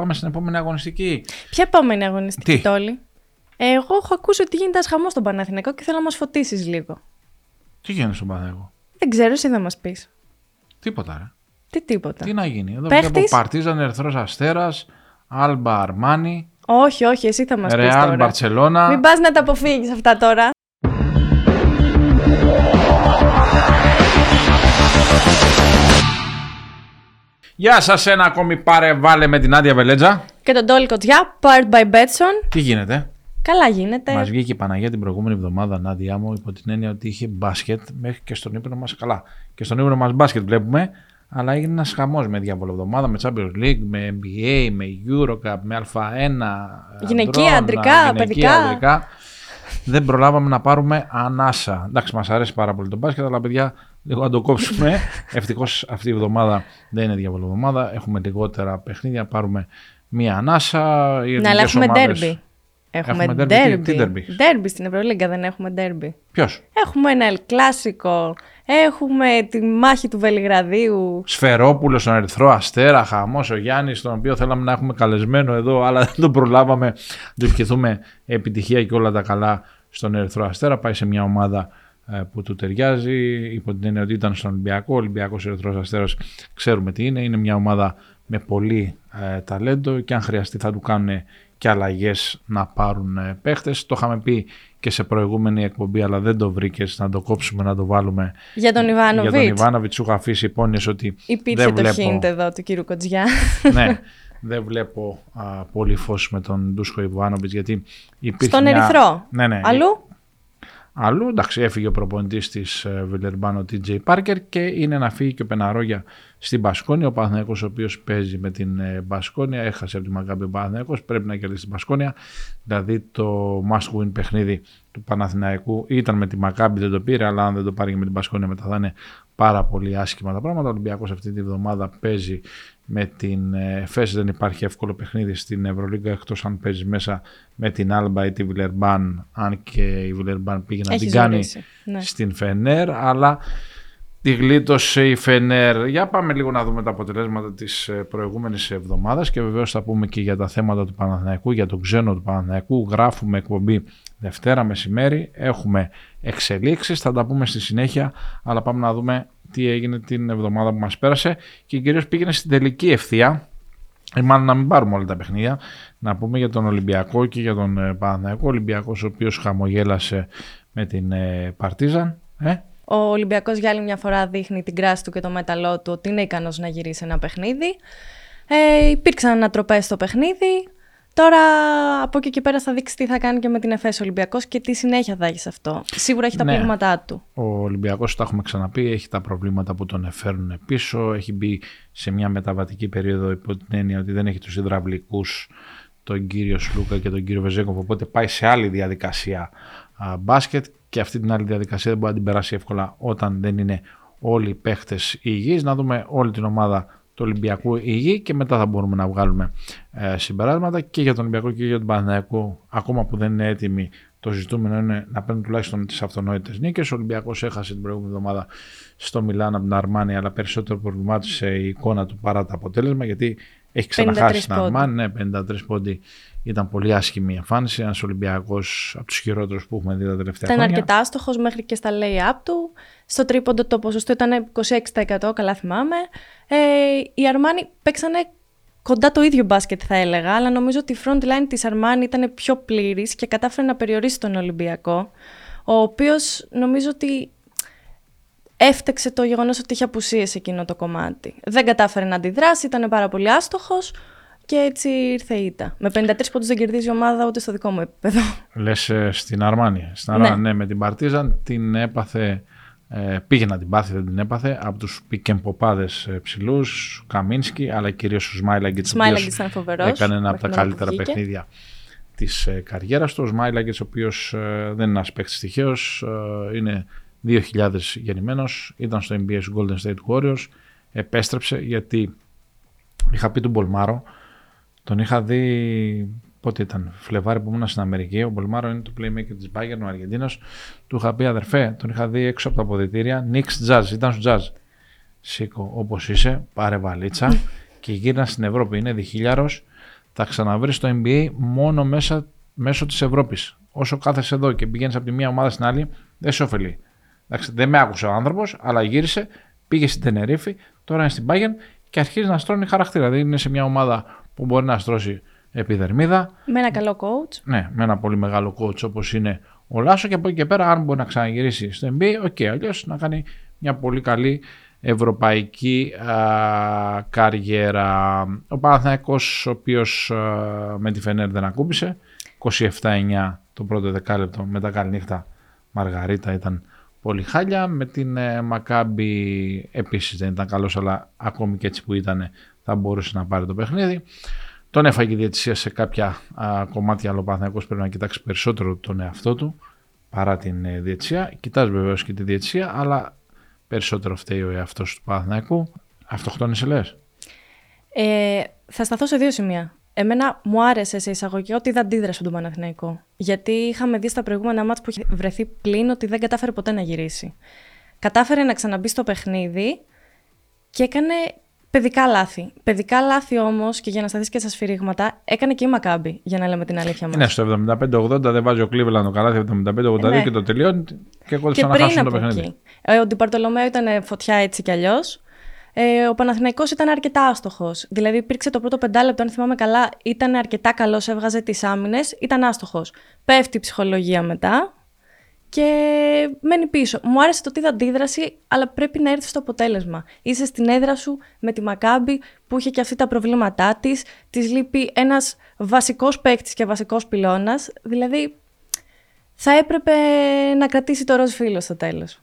Πάμε στην επόμενη αγωνιστική. Ποια επόμενη αγωνιστική, Τι; Τόλι; Εγώ έχω ακούσει ότι γίνεται ένας χαμός στον Παναθηναϊκό και θέλω να μας φωτίσεις λίγο. Τι γίνεται στον Παναθηναϊκό; Δεν ξέρω, εσύ θα μας πεις. Τίποτα, ρε. Τι τίποτα. Τι να γίνει. Εδώ Παίχτης; βλέπω Παρτίζαν Ερθρό Αστέρας, Άλμπα Αρμάνι, Όχι, όχι, εσύ θα μας πεις. Ρεάλ τώρα. Μπαρσελόνα. Μην πας να τα αποφύγεις αυτά τώρα. Γεια σας, ένα ακόμη πάρε βάλε με την Άντια Βελέτζα. Και τον Τόλι Κοτζιά, part by Betson. Τι γίνεται; Καλά γίνεται. Μας βγήκε η Παναγία την προηγούμενη εβδομάδα, Νάντια μου, υπό την έννοια ότι είχε μπάσκετ μέχρι και στον ύπνο μας. Καλά. Και στον ύπνο μας μπάσκετ βλέπουμε. Αλλά έγινε ένας χαμός με διαβολοβδομάδα, με Champions League, με NBA, με Eurocup, με Α1. Γυναικεία, αντρών, αντρικά, γυναικεία, παιδικά. αντρικά. Δεν προλάβαμε να πάρουμε ανάσα. Εντάξει, μας αρέσει πάρα πολύ το μπάσκετ, αλλά παιδιά, λίγο να το κόψουμε. Ευτυχώς αυτή η εβδομάδα δεν είναι διαβολοβδομάδα. Έχουμε λιγότερα παιχνίδια. Πάρουμε μία ανάσα. Οι Ναι, αλλά εθνικές έχουμε ομάδες- ντέρμπι. Έχουμε Έχουμε derby. Τι- τι ντέρμπι. derby? Ντέρμπι στην Ευρωλίγκα δεν έχουμε ντέρμπι. Ποιος; Έχουμε ένα El Clásico. Έχουμε τη μάχη του Βελιγραδίου. Σφερόπουλο στον Ερυθρό Αστέρα, χαμός ο Γιάννης, τον οποίο θέλαμε να έχουμε καλεσμένο εδώ, αλλά δεν τον προλάβαμε. Του ευχηθούμε επιτυχία και όλα τα καλά στον Ερυθρό Αστέρα. Πάει σε μια ομάδα ε, που του ταιριάζει, υπό την έννοια ότι ήταν στον Ολυμπιακό. Ο Ολυμπιακός Ερυθρός Αστέρας ξέρουμε τι είναι. Είναι μια ομάδα με πολύ ε, ταλέντο και αν χρειαστεί θα του κάνουν και αλλαγές να πάρουν ε, παίχτες. Το είχαμε πει και σε προηγούμενη εκπομπή, αλλά δεν το βρήκες να το κόψουμε, να το βάλουμε Για τον για τον Ιβάνοβιτς. Ιβάνοβιτς. Σου είχα αφήσει υπόνοιες ότι Υπήρχε δεν το βλέπω. hint εδώ του κύριου Κοτζιά. ναι, δεν βλέπω α, πολύ φως με τον Ντούσκο Ιβάνοβιτς γιατί υπήρχε Στον μια... Ερυθρό; Ναι, ναι. Αλλού; Αλλού, εντάξει, έφυγε ο προπονητής της ε, Βιλερμπάν, ο TJ Parker και είναι να φύγει και ο Πεναρόγια στην Μπασκόνια. Ο Παναθηναϊκός ο οποίος παίζει με την ε, Μπασκόνια, έχασε από τη Μακάμπη ο Παναθηναϊκός, πρέπει να κερδίσει την Μπασκόνια. Δηλαδή το must win παιχνίδι του Παναθηναϊκού ήταν με τη Μακάμπη, δεν το πήρε, αλλά αν δεν το πάρει και με την Μπασκόνια μετά θα είναι πάρα πολύ άσχημα τα πράγματα. Ο Ολυμπιακός αυτή τη βδομάδα παίζει με την ε, ΦΕΣ δεν υπάρχει εύκολο παιχνίδι στην Ευρωλίγκα εκτός αν παίζεις μέσα με την Άλμπα ή τη Βιλερμπάν αν και η Βιλερμπάν πήγε να Έχεις την κάνει ζωρίσει. Ναι. στην Φενέρ αλλά τη γλίτωσε η Φενέρ. Για πάμε λίγο να δούμε τα αποτελέσματα της ε, προηγούμενης εβδομάδας και βεβαίως θα πούμε και για τα θέματα του Παναθηναϊκού, για τον ξένο του Παναθηναϊκού. Γράφουμε εκπομπή Δευτέρα μεσημέρι, έχουμε εξελίξεις, θα τα πούμε στη συνέχεια, αλλά πάμε να δούμε τι έγινε την εβδομάδα που μας πέρασε και κυρίως πήγαινε στην τελική ευθεία. Ή μάλλον να μην πάρουμε όλα τα παιχνίδια. Να πούμε για τον Ολυμπιακό και για τον ε, Παναθηναϊκό. Ο Ολυμπιακός ο οποίος χαμογέλασε με την ε, Παρτίζαν. Ε, Ο Ολυμπιακός για άλλη μια φορά δείχνει την κράση του και το μέταλλό του ότι είναι ικανός να γυρίσει ένα παιχνίδι. Ε, υπήρξαν ανατροπές στο παιχνίδι. Τώρα από εκεί και πέρα θα δείξεις τι θα κάνει και με την ΕΦΕΣ Ολυμπιακός και τι συνέχεια θα έχεις σε αυτό. Σίγουρα έχει τα Ναι. πλήγματά του. Ο Ολυμπιακός, τα έχουμε ξαναπεί, έχει τα προβλήματα που τον φέρνουν πίσω. Έχει μπει σε μια μεταβατική περίοδο υπό την έννοια ότι δεν έχει τους υδραυλικούς τον κύριο Σλούκα και τον κύριο Βεζέκοφ. Οπότε πάει σε άλλη διαδικασία α, μπάσκετ και αυτή την άλλη διαδικασία δεν μπορεί να την περάσει εύκολα όταν δεν είναι όλοι οι παίχτες υγιείς. Να δούμε όλη την ομάδα του Ολυμπιακού υγιή και μετά θα μπορούμε να βγάλουμε ε, συμπεράσματα και για τον Ολυμπιακό και για τον Παναθηναϊκό ακόμα που δεν είναι έτοιμοι το ζητούμενο είναι να παίρνουν τουλάχιστον τις αυτονόητες νίκες. Ο Ολυμπιακός έχασε την προηγούμενη εβδομάδα στο Μιλάν από την Αρμάνη, αλλά περισσότερο προβλημάτισε η εικόνα του παρά το αποτέλεσμα γιατί έχει 53 ξαναχάσει την πόντοι. Αρμάνη. Ναι, 53 πόντι ήταν πολύ άσχημη η εμφάνιση. Ένας Ολυμπιακός από τους χειρότερους που έχουμε δει τα τελευταία Ήταν χρόνια. αρκετά άστοχος μέχρι και στα lay-up του. Στο τρίποντο το ποσοστό ήταν 26%, καλά θυμάμαι. Ε, οι Αρμάνι παίξανε κοντά το ίδιο μπάσκετ θα έλεγα, αλλά νομίζω ότι η front line της Αρμάνι ήταν πιο πλήρης και κατάφερε να περιορίσει τον Ολυμπιακό, ο οποίος νομίζω ότι έφτεξε το γεγονός ότι είχε απουσίες εκείνο το κομμάτι. Δεν κατάφερε να αντιδράσει, ήταν πάρα πολύ άστοχος και έτσι ήρθε η ήττα. Με 53 πόντους δεν κερδίζει η ομάδα ούτε στο δικό μου επίπεδο. Λες στην Αρμάνη. Στην Ναι. Αρμάνη, ναι. με την Παρτίζαν την έπαθε. Ε, πήγε να την πάθει, δεν την έπαθε. Από τους πικεμποπάδε ψηλούς, Καμίνσκι, αλλά κυρίως ο Σμάιλαγκετ. Σμάιλαγκετς ήταν φοβερός, Έκανε ένα από τα μέχρι την ώρα που καλύτερα βγήκε. παιχνίδια της ε, καριέρας του. Ο Σμάιλαγκετ, ο οποίος ε, δεν είναι ένας παίκτης τυχαίο, ε, είναι 2000 γεννημένος, ήταν στο NBA στους Golden State Warriors. Επέστρεψε γιατί είχα πει του Μπολμάρο, τον είχα δει πότε ήταν, Φλεβάρι που ήμουν στην Αμερική. Ο Μπολμάρο είναι το playmaker της Bayern, ο Αργεντίνος. Του είχα πει αδερφέ, τον είχα δει έξω από τα αποδυτήρια. Νικς Jazz, ήταν στο Jazz. Σήκω όπως είσαι, πάρε βαλίτσα και γύρνα στην Ευρώπη. Είναι δυχίλιαρος. θα ξαναβρεις το NBA μόνο μέσα, μέσω της Ευρώπης. Όσο κάθεσαι εδώ και πηγαίνεις από τη μία ομάδα στην άλλη, δεν σε ωφελεί. Εντάξει, δεν με άκουσε ο άνθρωπος, αλλά γύρισε, πήγε στην Τενερίφη, τώρα είναι στην Μπάγερν και αρχίζει να στρώνει χαρακτήρα. Δηλαδή είναι σε μια ομάδα που μπορεί να στρώσει επιδερμίδα. Με ένα καλό coach. Ναι, με ένα πολύ μεγάλο coach όπως είναι ο Λάσο και από εκεί και πέρα, αν μπορεί να ξαναγυρίσει στο NBA, οκ, okay, αλλιώς να κάνει μια πολύ καλή ευρωπαϊκή α, καριέρα. Ο Παναθηναϊκός ο οποίος με τη Φενέρ δεν ακούμπησε, 27-9 το πρώτο δεκάλεπτο, μετά καλή νύχτα Μαργαρίτα ήταν πολύ χάλια. Με την ε, Μακάμπη επίσης δεν ήταν καλός, αλλά ακόμη και έτσι που ήταν θα μπορούσε να πάρει το παιχνίδι. Τον έφαγε η διαιτησία σε κάποια α, κομμάτια, αλλά ο Παναθηναϊκός πρέπει να κοιτάξει περισσότερο τον εαυτό του παρά την ε, διαιτησία. Κοιτάζει βεβαίως και τη διαιτησία, αλλά περισσότερο φταίει ο εαυτός του Παναθηναϊκού. Αυτοκτόνησε λες; Ε, θα σταθώ σε δύο σημεία. Εμένα μου άρεσε σε εισαγωγή ότι δεν αντίδρασε τον Παναθηναϊκό. Γιατί είχαμε δει στα προηγούμενα μάτια που είχε βρεθεί πλήν ότι δεν κατάφερε ποτέ να γυρίσει. Κατάφερε να ξαναμπεί στο παιχνίδι και έκανε παιδικά λάθη. Παιδικά λάθη όμως, και για να σταθείς και στα σφυρίγματα, έκανε και η Μακάμπη, για να λέμε την αλήθεια μας. Ναι, στο 75-80 δεν βάζει ο Cleveland το καλάθι 75-82 ναι. και το τελειώνει και εγώ δεν να χάσουν το παιχνίδι. Ε, ο Ντιπαρτολομέο ήταν φωτιά έτσι κι αλλιώς. Ε, ο Παναθηναϊκός ήταν αρκετά άστοχος. Δηλαδή, υπήρξε το πρώτο πεντάλεπτο, αν θυμάμαι καλά, ήταν αρκετά καλός, έβγαζε τις άμυνες, ήταν άστοχος. Πέφτει η ψυχολογία μετά και μένει πίσω. Μου άρεσε το τι είδα αντίδραση, αλλά πρέπει να έρθει στο αποτέλεσμα. Είσαι στην έδρα σου με τη Μακάμπη που είχε και αυτή τα προβλήματά της. Της λείπει ένας βασικός παίκτης και βασικός πυλώνας. Δηλαδή, θα έπρεπε να κρατήσει το ροζ φίλο στο τέλος.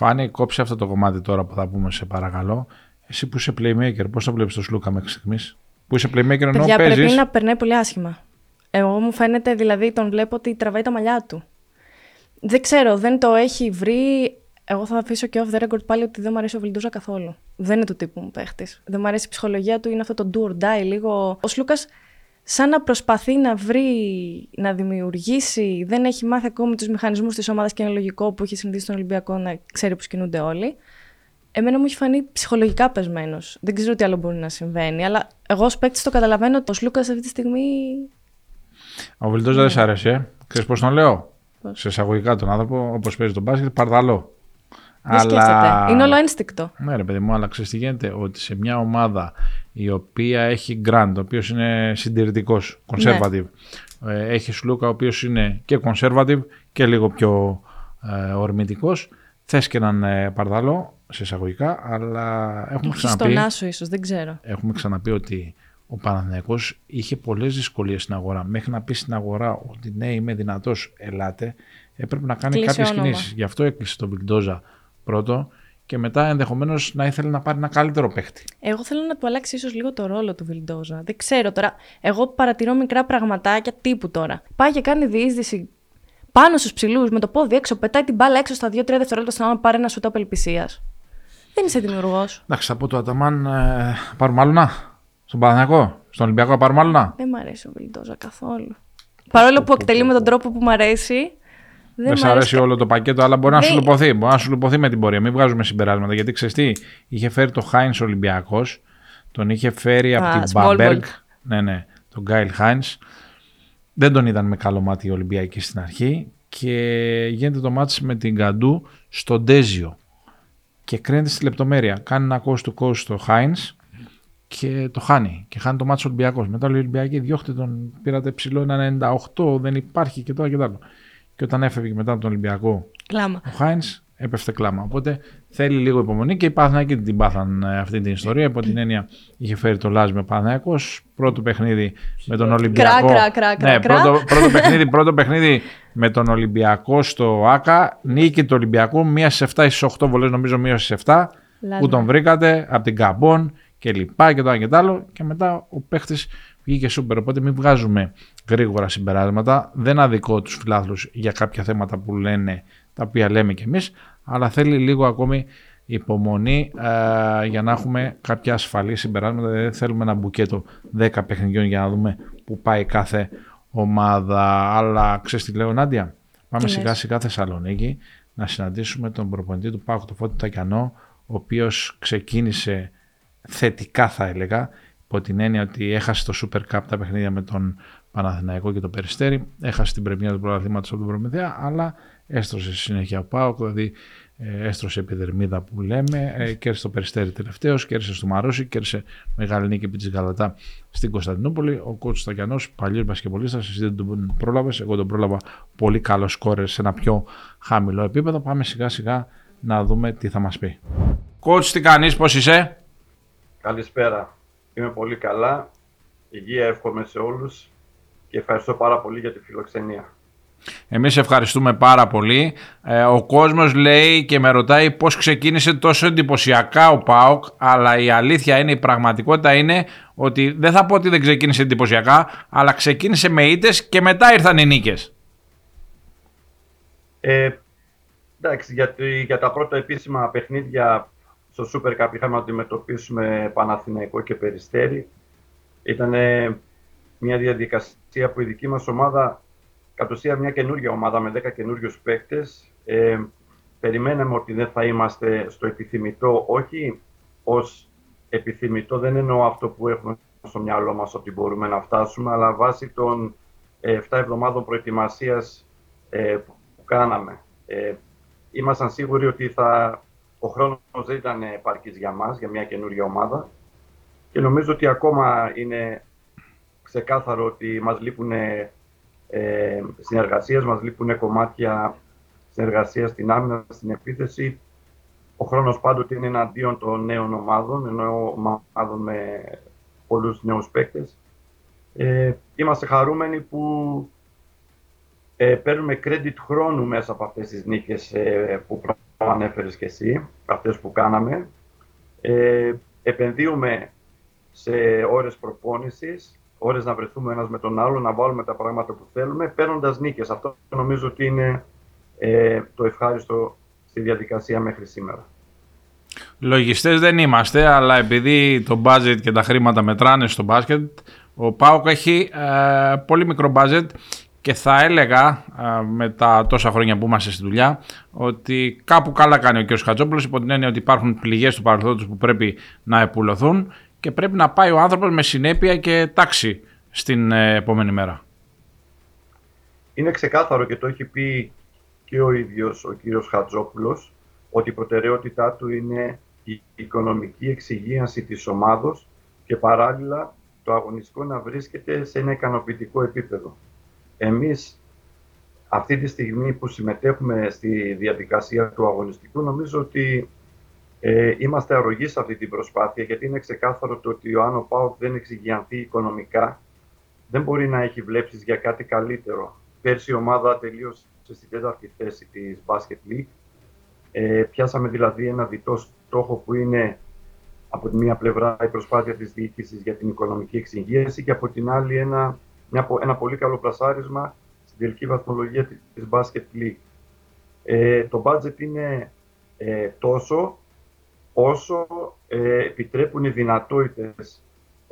Φάνη, κόψε αυτό το κομμάτι τώρα που θα πούμε, σε παρακαλώ. Εσύ που είσαι playmaker, πώς το βλέπεις το Σλούκα μέχρι στιγμής; Που είσαι playmaker ενώ Παιδιά, παίζεις... πρέπει να περνάει πολύ άσχημα. Εγώ μου φαίνεται, δηλαδή, τον βλέπω ότι τραβάει τα μαλλιά του. Δεν ξέρω, δεν το έχει βρει. Εγώ θα αφήσω και off the record πάλι ότι δεν μου αρέσει ο Βιλντούζα καθόλου. Δεν είναι του τύπου μου παίχτης. Δεν μου αρέσει η ψυχολογία του, είναι αυτό το do or die λίγο. Ο Σλούκας σαν να προσπαθεί να βρει, να δημιουργήσει, δεν έχει μάθει ακόμη τους μηχανισμούς της ομάδας και είναι λογικό που έχει συνηθίσει τον Ολυμπιακό να ξέρει πώς κινούνται όλοι. Εμένα μου έχει φανεί ψυχολογικά πεσμένος. Δεν ξέρω τι άλλο μπορεί να συμβαίνει, αλλά εγώ ως παίκτης το καταλαβαίνω ότι ο Σλούκας αυτή τη στιγμή. Ο Βιλντόζα δεν ναι. σ' άρεσε, ε. Ξέρεις πώς τον λέω; Πώς; Σε εισαγωγικά τον άνθρωπο, όπως παίζει τον μπάσκετ, παρδαλό. Αλλά... Είναι όλο ένστικτο. Ναι, ρε παιδί μου, αλλά ξέρεις τι γίνεται. Ότι σε μια ομάδα η οποία έχει grand, ο οποίος είναι συντηρητικός, conservative. Ναι. Ε, έχει Σλούκα, ο οποίος είναι και conservative και λίγο πιο ε, ορμητικός. Θες και έναν ε, παρδαλό, σε εισαγωγικά, αλλά έχουμε ξαναπεί. Στον Άσο, ίσως, δεν ξέρω. Έχουμε ξαναπεί ότι ο Παναθηναϊκός είχε πολλές δυσκολίες στην αγορά. Μέχρι να πει στην αγορά ότι ναι, είμαι δυνατός, ελάτε, έπρεπε να κάνει κάποιες κινήσεις. Γι' αυτό έκλεισε τον Μπιλντόζα πρώτο και μετά ενδεχομένως να ήθελε να πάρει ένα καλύτερο παίχτη. Εγώ θέλω να του αλλάξει ίσως λίγο το ρόλο του Βιλντόζα. Δεν ξέρω τώρα. Εγώ παρατηρώ μικρά πραγματάκια τύπου τώρα. Πάει και κάνει διείσδυση πάνω στους ψηλούς με το πόδι έξω, πετάει την μπάλα έξω στα 2-3 δευτερόλεπτα στον άλλο πάρει ένα σουτ απελπισίας. Δεν είσαι δημιουργός. Εντάξει, από το Αταμάν ε, πάρουμε άλλο να. Στον Παναγιακό, στον Ολυμπιακό πάρουμε άλλο να. Δεν μου αρέσει ο Βιλντόζα καθόλου. Παρόλο που εκτελεί με τον τρόπο που μου αρέσει, δεν σ' αρέσει όλο το πακέτο, αλλά μπορεί να σου λουποθεί. Μπορεί να σου λουποθεί με την πορεία. Μην βγάζουμε συμπεράσματα. Γιατί ξέρεις τι, είχε φέρει το Χάινς Ολυμπιακός, τον είχε φέρει από την Μπαμπέργκ. Ναι, ναι, τον Γκάιλ Χάινς. Δεν τον είδαν με καλό μάτι οι Ολυμπιακοί στην αρχή και γίνεται το μάτι με την Καντού στο Ντέζιο. Και κρίνεται στη λεπτομέρεια. Κάνει ένα κόστο του κόστο στο Χάινς και το χάνει. Και χάνει το μάτι Ολυμπιακός. Μετά ο Ολυμπιακοί διώχτε τον, πήρατε ψηλό ένα 98, δεν υπάρχει και τώρα και τώρα και όταν έφευγε μετά από τον Ολυμπιακό κλάμα. ο Χάινς έπεφτε κλάμα. Οπότε θέλει λίγο υπομονή και οι Παναθηναϊκοί την πάθαν ε, αυτή την ιστορία. Από την έννοια είχε φέρει το Λάζ με Παναθηναϊκός. Πρώτο παιχνίδι με τον Ολυμπιακό. Κρά, κρά, κρά, ναι, πρώτο, πρώτο, παιχνίδι, πρώτο παιχνίδι με τον Ολυμπιακό στο ΑΚΑ. Νίκη του Ολυμπιακού. Μία στις 7 στι 8 βολές, νομίζω μία στις 7. Που τον βρήκατε από την Καμπόν και λοιπά και το ένα και το άλλο. Και μετά ο παίχτης βγήκε σούπερ. Οπότε μην βγάζουμε γρήγορα συμπεράσματα. Δεν αδικό τους φιλάθλους για κάποια θέματα που λένε, τα οποία λέμε κι εμείς, αλλά θέλει λίγο ακόμη υπομονή ε, για να έχουμε κάποια ασφαλή συμπεράσματα. Δεν θέλουμε ένα μπουκέτο 10 παιχνιδιών για να δούμε που πάει κάθε ομάδα. Αλλά ξέρεις τι λέω, Νάντια. Πάμε τι σιγά σιγά Θεσσαλονίκη να συναντήσουμε τον προπονητή του Πάκου, τον Φώτη Τακιανό, ο οποίος ξεκίνησε θετικά θα έλεγα από την έννοια ότι έχασε το Super Cup τα παιχνίδια με τον Παναθηναϊκό και το Περιστέρι, έχασε την πρεμιέρα του πρωταθλήματος από τον Προμηθέα, αλλά έστρωσε συνέχεια ο Πάοκ, δηλαδή ε, έστρωσε επιδερμίδα που λέμε, ε, κέρδισε το Περιστέρι τελευταίος, κέρδισε στο Μαρούσι, κέρδισε μεγάλη νίκη επί της Γαλατά στην Κωνσταντινούπολη. Ο κότσο Σταγιανός, παλιός μπασκεμπολίστα, εσύ δεν τον πρόλαβες. Εγώ τον πρόλαβα πολύ καλό σκόρε σε ένα πιο χαμηλό επίπεδο. Πάμε σιγά σιγά να δούμε τι θα μας πει. Κότσο, τι κάνεις, πώς είσαι; Καλησπέρα. Είμαι πολύ καλά. Υγεία εύχομαι σε όλους και ευχαριστώ πάρα πολύ για τη φιλοξενία. Εμείς ευχαριστούμε πάρα πολύ. Ε, ο κόσμος λέει και με ρωτάει πώς ξεκίνησε τόσο εντυπωσιακά ο ΠΑΟΚ, αλλά η αλήθεια είναι, η πραγματικότητα είναι ότι δεν θα πω ότι δεν ξεκίνησε εντυπωσιακά, αλλά ξεκίνησε με ήττες και μετά ήρθαν οι νίκες. Ε, εντάξει, για, για τα πρώτα επίσημα παιχνίδια στο Super Cup είχαμε να αντιμετωπίσουμε Παναθηναϊκό και Περιστέρι. Ήταν μια διαδικασία που η δική μας ομάδα, κατ' ουσία μια καινούργια ομάδα με 10 καινούριους παίκτες, ε, περιμέναμε ότι δεν θα είμαστε στο επιθυμητό, όχι ως επιθυμητό, δεν εννοώ αυτό που έχουμε στο μυαλό μας ότι μπορούμε να φτάσουμε, αλλά βάσει των ε, 7 εβδομάδων προετοιμασίας ε, που κάναμε. Ε, ήμασταν σίγουροι ότι θα ο χρόνος δεν ήταν επαρκής για μας, για μια καινούργια ομάδα. Και νομίζω ότι ακόμα είναι ξεκάθαρο ότι μας λείπουν ε, συνεργασίες, μας λείπουν κομμάτια συνεργασίας στην άμυνα, στην επίθεση. Ο χρόνος πάντοτε είναι εναντίον των νέων ομάδων, ενώ ομάδων με πολλούς νέους παίκτες. Ε, είμαστε χαρούμενοι που ε, παίρνουμε credit χρόνου μέσα από αυτές τις νίκες ε, που ανέφερες και εσύ, αυτές που κάναμε. Ε, επενδύουμε σε ώρες προπόνησης, ώρες να βρεθούμε ένας με τον άλλο, να βάλουμε τα πράγματα που θέλουμε, παίρνοντας νίκες. Αυτό νομίζω ότι είναι ε, το ευχάριστο στη διαδικασία μέχρι σήμερα. Λογιστές δεν είμαστε, αλλά επειδή το budget και τα χρήματα μετράνε στο μπάσκετ, ο ΠΑΟΚ έχει ε, πολύ μικρό budget και θα έλεγα με τα τόσα χρόνια που είμαστε στη δουλειά ότι κάπου καλά κάνει ο κ. Χατζόπουλος υπό την έννοια ότι υπάρχουν πληγές του παρελθόντος που πρέπει να επουλωθούν και πρέπει να πάει ο άνθρωπος με συνέπεια και τάξη στην ε, επόμενη μέρα. Είναι ξεκάθαρο και το έχει πει και ο ίδιος ο κύριος Χατζόπουλος ότι η προτεραιότητά του είναι η οικονομική εξυγίανση της ομάδος και παράλληλα το αγωνιστικό να βρίσκεται σε ένα ικανοποιητικό επίπεδο. Εμείς αυτή τη στιγμή που συμμετέχουμε στη διαδικασία του αγωνιστικού νομίζω ότι ε, είμαστε αρρωγοί σε αυτή την προσπάθεια γιατί είναι ξεκάθαρο το ότι ο Άνω Πάοκ δεν εξηγιανθεί οικονομικά δεν μπορεί να έχει βλέψεις για κάτι καλύτερο. Πέρσι η ομάδα τελείωσε στη τέταρτη θέση της Basket League. Ε, πιάσαμε δηλαδή ένα διτό στόχο που είναι από τη μία πλευρά η προσπάθεια της διοίκησης για την οικονομική εξυγίαση και από την άλλη ένα μια, ένα πολύ καλό πλασάρισμα στην τελική βαθμολογία της Basket League. Ε, το budget είναι ε, τόσο όσο ε, επιτρέπουν οι δυνατότητες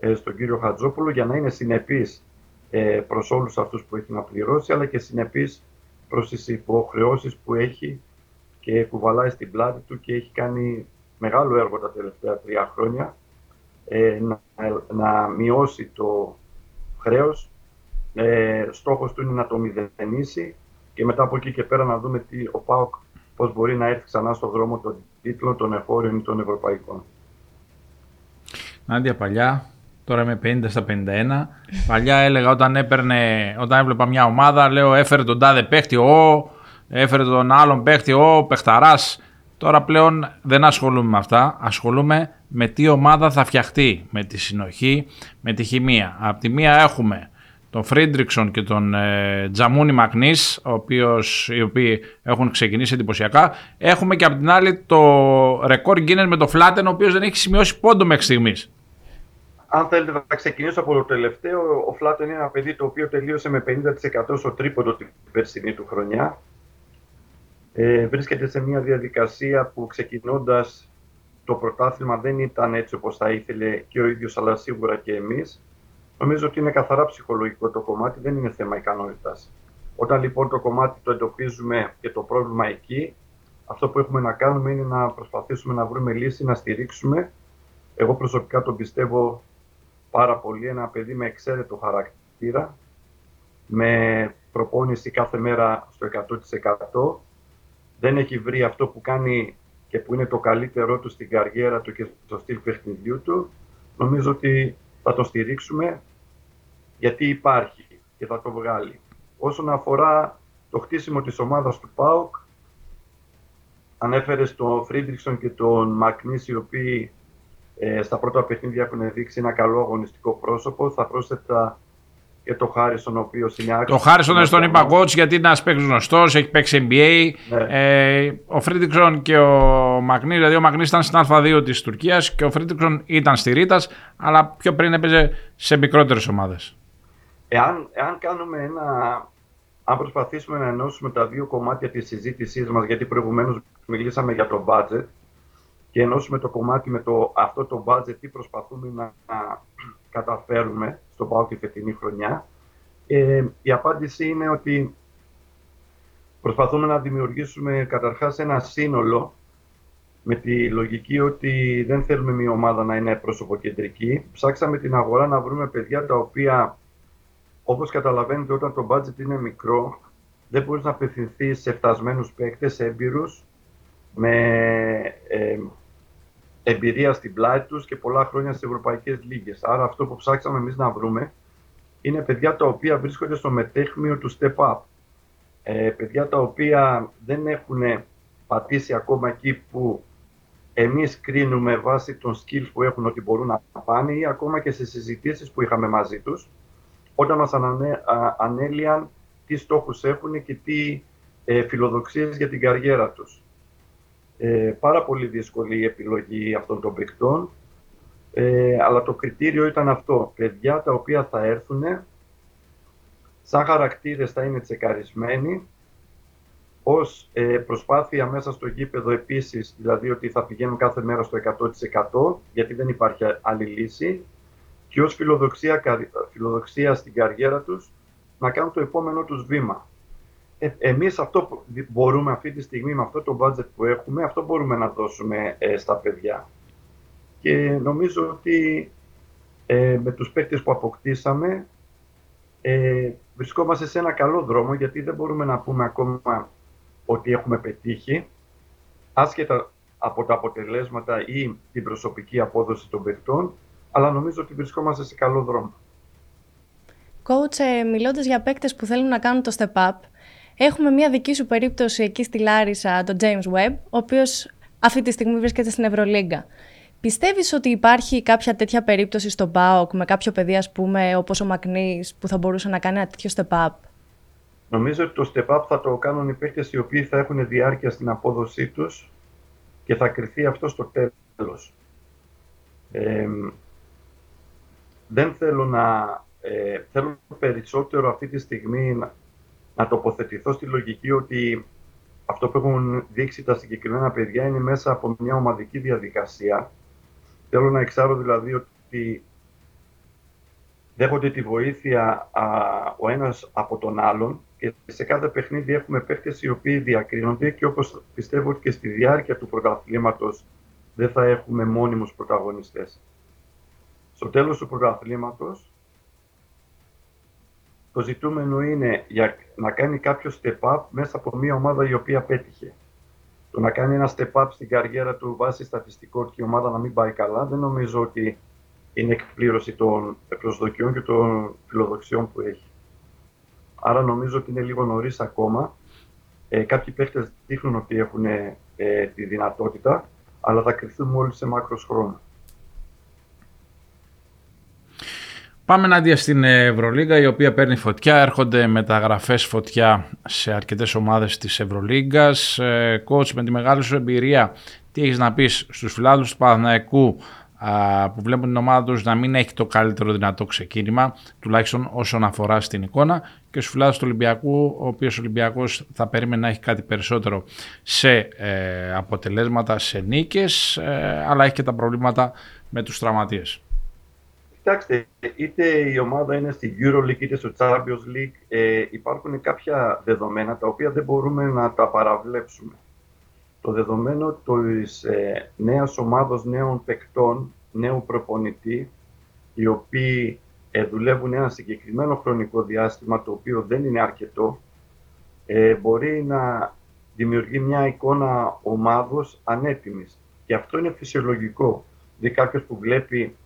ε, στον κύριο Χατζόπουλο για να είναι συνεπής ε, προς όλους αυτούς που έχει να πληρώσει αλλά και συνεπής προς τις υποχρεώσεις που έχει και κουβαλάει στην πλάτη του και έχει κάνει μεγάλο έργο τα τελευταία τρία χρόνια ε, να, να μειώσει το χρέος. Ε, στόχος του είναι να το μηδενίσει και μετά από εκεί και πέρα να δούμε τι, ο ΠΑΟΚ πώς μπορεί να έρθει ξανά στον δρόμο των τίτλων, των εφόρων ή των ευρωπαϊκών. Νάντια, παλιά, τώρα είμαι 50 στα 51. Παλιά έλεγα όταν, έπαιρνε, όταν έβλεπα μια ομάδα, λέω έφερε τον τάδε παίχτη, ο, έφερε τον άλλον παίχτη, ο, παιχταράς. Τώρα πλέον δεν ασχολούμαι με αυτά. Ασχολούμαι με τι ομάδα θα φτιαχτεί, με τη συνοχή, με τη χημεία. Από τη μία έχουμε τον Φρίντριξον και τον ε, Τζαμούνι Μακνής, οι οποίοι έχουν ξεκινήσει εντυπωσιακά. Έχουμε και από την άλλη το ρεκόρ Guinness με το Φλάτεν, ο οποίος δεν έχει σημειώσει πόντο μέχρι στιγμής. Αν θέλετε να ξεκινήσω από το τελευταίο, ο Φλάτεν είναι ένα παιδί το οποίο τελείωσε με 50% στο τρίποντο την περσινή του χρονιά. Ε, βρίσκεται σε μια διαδικασία που ξεκινώντας το πρωτάθλημα δεν ήταν έτσι όπως θα ήθελε και ο ίδιος αλλά σίγουρα και εμείς Νομίζω ότι είναι καθαρά ψυχολογικό το κομμάτι, δεν είναι θέμα ικανότητας. Όταν λοιπόν το κομμάτι το εντοπίζουμε και το πρόβλημα εκεί, αυτό που έχουμε να κάνουμε είναι να προσπαθήσουμε να βρούμε λύση, να στηρίξουμε. Εγώ προσωπικά τον πιστεύω πάρα πολύ. Ένα παιδί με εξαίρετο χαρακτήρα, με προπόνηση κάθε μέρα στο 100%. Δεν έχει βρει αυτό που κάνει και που είναι το καλύτερό του στην καριέρα του και στο στυλ παιχνιδιού του. Νομίζω ότι θα το στηρίξουμε γιατί υπάρχει και θα το βγάλει. Όσον αφορά το χτίσιμο της ομάδας του ΠΑΟΚ, ανέφερες τον Φρίντρικσον και τον Μακνίς, οι οποίοι ε, στα πρώτα παιχνίδια έχουν δείξει ένα καλό αγωνιστικό πρόσωπο. Θα πρόσθετα και το Χάρισον, ο οποίος είναι άξιο. Το Χάρισον δεν τον είπα coach γιατί είναι ένας παίκτης γνωστός, έχει παίξει NBA. Ναι. Ε, ο Φρίντρικσον και ο Μακνί, δηλαδή ο Μακνί ήταν στην Α2 της Τουρκίας και ο Φρίντρικσον ήταν στη Ρίτας, αλλά πιο πριν έπαιζε σε μικρότερες ομάδες. Εάν, εάν κάνουμε ένα. Αν προσπαθήσουμε να ενώσουμε τα δύο κομμάτια της συζήτησής μας, γιατί προηγουμένως μιλήσαμε για το budget, και ενώσουμε το κομμάτι με το, αυτό το budget, τι προσπαθούμε να, να καταφέρουμε στον ΠΑΟ τη φετινή χρονιά. Ε, η απάντηση είναι ότι προσπαθούμε να δημιουργήσουμε καταρχάς ένα σύνολο με τη λογική ότι δεν θέλουμε μια ομάδα να είναι προσωποκεντρική. Ψάξαμε την αγορά να βρούμε παιδιά τα οποία, όπως καταλαβαίνετε, όταν το budget είναι μικρό, δεν μπορείς να απευθυνθείς σε φτασμένους παίκτες, έμπειρους, με ε, εμπειρία στην πλάτη τους και πολλά χρόνια στις ευρωπαϊκές λίγες. Άρα αυτό που ψάξαμε εμείς να βρούμε είναι παιδιά τα οποία βρίσκονται στο μετέχμιο του step up. Ε, παιδιά τα οποία δεν έχουν πατήσει ακόμα εκεί που εμείς κρίνουμε βάσει των skills που έχουν ότι μπορούν να πάνε ή ακόμα και σε συζητήσεις που είχαμε μαζί τους όταν μας ανέ, ανέλυαν τι στόχους έχουν και τι ε, φιλοδοξίες για την καριέρα τους. Ε, πάρα πολύ δύσκολη η επιλογή αυτών των παικτών. Ε, αλλά το κριτήριο ήταν αυτό. Παιδιά τα οποία θα έρθουν, σαν χαρακτήρες θα είναι τσεκαρισμένοι, ως ε, προσπάθεια μέσα στο γήπεδο επίσης, δηλαδή ότι θα πηγαίνουν κάθε μέρα στο 100% γιατί δεν υπάρχει άλλη λύση και ως φιλοδοξία, φιλοδοξία στην καριέρα τους να κάνουν το επόμενο τους βήμα ε, εμείς αυτό που μπορούμε αυτή τη στιγμή με αυτό το budget που έχουμε, αυτό μπορούμε να δώσουμε ε, στα παιδιά. Και νομίζω ότι ε, με τους παίκτες που αποκτήσαμε ε, βρισκόμαστε σε ένα καλό δρόμο γιατί δεν μπορούμε να πούμε ακόμα ότι έχουμε πετύχει άσχετα από τα αποτελέσματα ή την προσωπική απόδοση των παιχτών αλλά νομίζω ότι βρισκόμαστε σε καλό δρόμο. Coach, ε, μιλώντας για παίκτες που θέλουν να κάνουν το step up, Έχουμε μια δική σου περίπτωση εκεί στη Λάρισα, τον James Webb, ο οποίος αυτή τη στιγμή βρίσκεται στην Ευρωλίγκα. Πιστεύεις ότι υπάρχει κάποια τέτοια περίπτωση στο ΠΑΟΚ με κάποιο παιδί, ας πούμε, όπως ο Μακνής, που θα μπορούσε να κάνει ένα τέτοιο step-up. Νομίζω ότι το step-up θα το κάνουν οι παίκτες οι οποίοι θα έχουν διάρκεια στην απόδοσή τους και θα κρυθεί αυτό στο τέλος. δεν θέλω να... Ε, θέλω περισσότερο αυτή τη στιγμή να τοποθετηθώ στη λογική ότι αυτό που έχουν δείξει τα συγκεκριμένα παιδιά είναι μέσα από μια ομαδική διαδικασία. Θέλω να εξάρω δηλαδή ότι δέχονται τη βοήθεια α, ο ένας από τον άλλον και σε κάθε παιχνίδι έχουμε παίχτες οι οποίοι διακρίνονται και όπως πιστεύω ότι και στη διάρκεια του πρωταθλήματος δεν θα έχουμε μόνιμους πρωταγωνιστές. Στο τέλος του πρωταθλήματος το ζητούμενο είναι για να κάνει κάποιος step up μέσα από μια ομάδα η οποία πέτυχε. Το να κάνει ένα step up στην καριέρα του βάσει στατιστικών και η ομάδα να μην πάει καλά, δεν νομίζω ότι είναι εκπλήρωση των προσδοκιών και των φιλοδοξιών που έχει. Άρα νομίζω ότι είναι λίγο νωρίς ακόμα. Ε, κάποιοι παίχτε δείχνουν ότι έχουν ε, τη δυνατότητα, αλλά θα κρυφθούν όλοι σε μάκρος χρόνο. Πάμε ενάντια στην Ευρωλίγα η οποία παίρνει φωτιά. Έρχονται μεταγραφές φωτιά σε αρκετές ομάδες της Ευρωλίγκας. Κότς με τη μεγάλη σου εμπειρία τι έχεις να πεις στους φιλάδους του Παναθηναϊκού που βλέπουν την ομάδα τους να μην έχει το καλύτερο δυνατό ξεκίνημα τουλάχιστον όσον αφορά στην εικόνα και στους φιλάδους του Ολυμπιακού ο οποίος ο Ολυμπιακός θα περίμενε να έχει κάτι περισσότερο σε ε, αποτελέσματα, σε νίκες ε, αλλά έχει και τα προβλήματα με τους τραυματίες. Κοιτάξτε, είτε η ομάδα είναι στη EuroLeague είτε στο Champions League, ε, υπάρχουν κάποια δεδομένα τα οποία δεν μπορούμε να τα παραβλέψουμε. Το δεδομένο της ε, νέας ομάδος νέων παικτών, νέου προπονητή, οι οποίοι ε, δουλεύουν ένα συγκεκριμένο χρονικό διάστημα το οποίο δεν είναι αρκετό ε, μπορεί να δημιουργεί μια εικόνα ομάδος ανέτοιμης. Και αυτό είναι φυσιολογικό. Δηλαδή κάποιος που βλέπει